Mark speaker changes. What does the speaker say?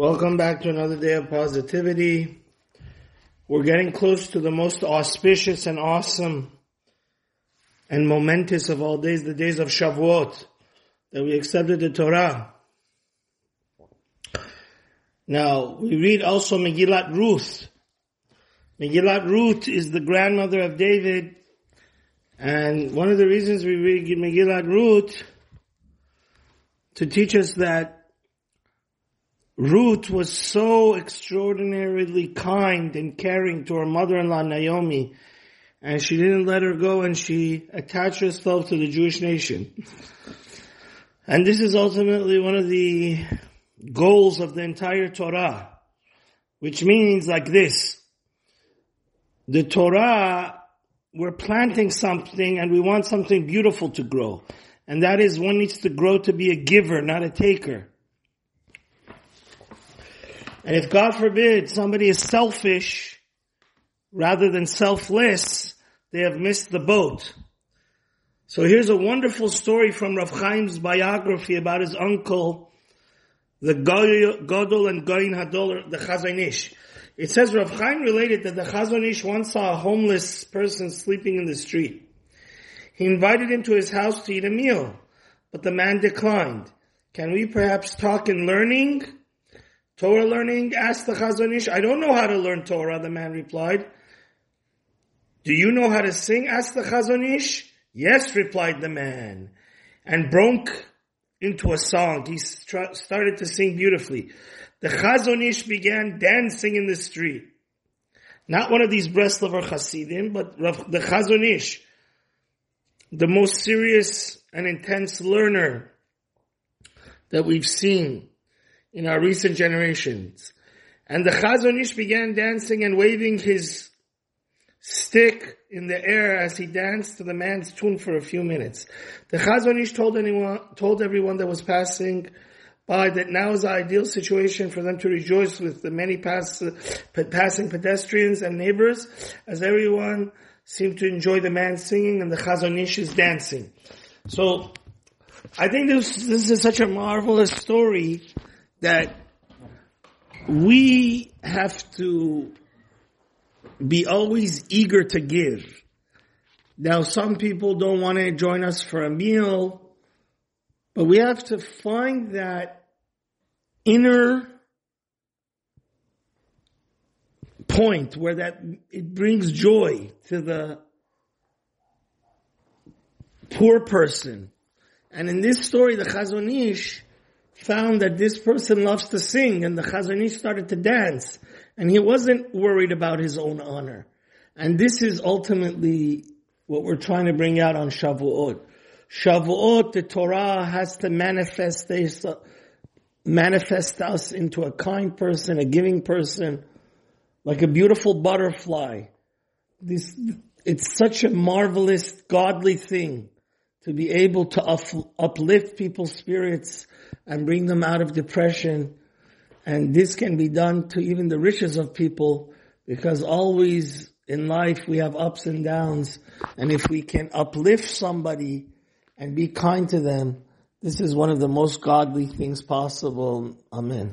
Speaker 1: Welcome back to another day of positivity. We're getting close to the most auspicious and awesome and momentous of all days, the days of Shavuot, that we accepted the Torah. Now, we read also Megillat Ruth. Megillat Ruth is the grandmother of David, and one of the reasons we read Megillat Ruth to teach us that Ruth was so extraordinarily kind and caring to her mother-in-law Naomi, and she didn't let her go and she attached herself to the Jewish nation. And this is ultimately one of the goals of the entire Torah, which means like this. The Torah, we're planting something and we want something beautiful to grow. And that is one needs to grow to be a giver, not a taker. And if God forbid somebody is selfish rather than selfless, they have missed the boat. So here's a wonderful story from Rav Chaim's biography about his uncle, the Godol and Gaon Hador, the Chazon Ish. It says Rav Chaim related that the Chazon Ish once saw a homeless person sleeping in the street. He invited him to his house to eat a meal, but the man declined. Can we perhaps talk in learning? Torah learning? asked the Chazon Ish. I don't know how to learn Torah, the man replied. Do you know how to sing? asked the Chazon Ish. Yes, replied the man. And broke into a song. He started to sing beautifully. The Chazon Ish began dancing in the street. Not one of these Breslover Hasidim, but the Chazon Ish, the most serious and intense learner that we've seen in our recent generations. And the Chazon Ish began dancing and waving his stick in the air as he danced to the man's tune for a few minutes. The Chazon Ish told anyone, told everyone that was passing by that now is the ideal situation for them to rejoice with the many pass, passing pedestrians and neighbors as everyone seemed to enjoy the man singing and the Chazon Ish dancing. So, I think this, this is such a marvelous story that we have to be always eager to give. Now some people don't want to join us for a meal, but we have to find that inner point where that it brings joy to the poor person. And in this story, the Chazon Ish found that this person loves to sing and the Chazon Ish started to dance and he wasn't worried about his own honor. And this is ultimately what we're trying to bring out on Shavuot. Shavuot, the Torah has to manifest, uh, manifest us into a kind person, a giving person, like a beautiful butterfly. This, it's such a marvelous, godly thing to be able to uplift people's spirits and bring them out of depression. And this can be done to even the richest of people because always in life we have ups and downs. And if we can uplift somebody and be kind to them, this is one of the most godly things possible. Amen.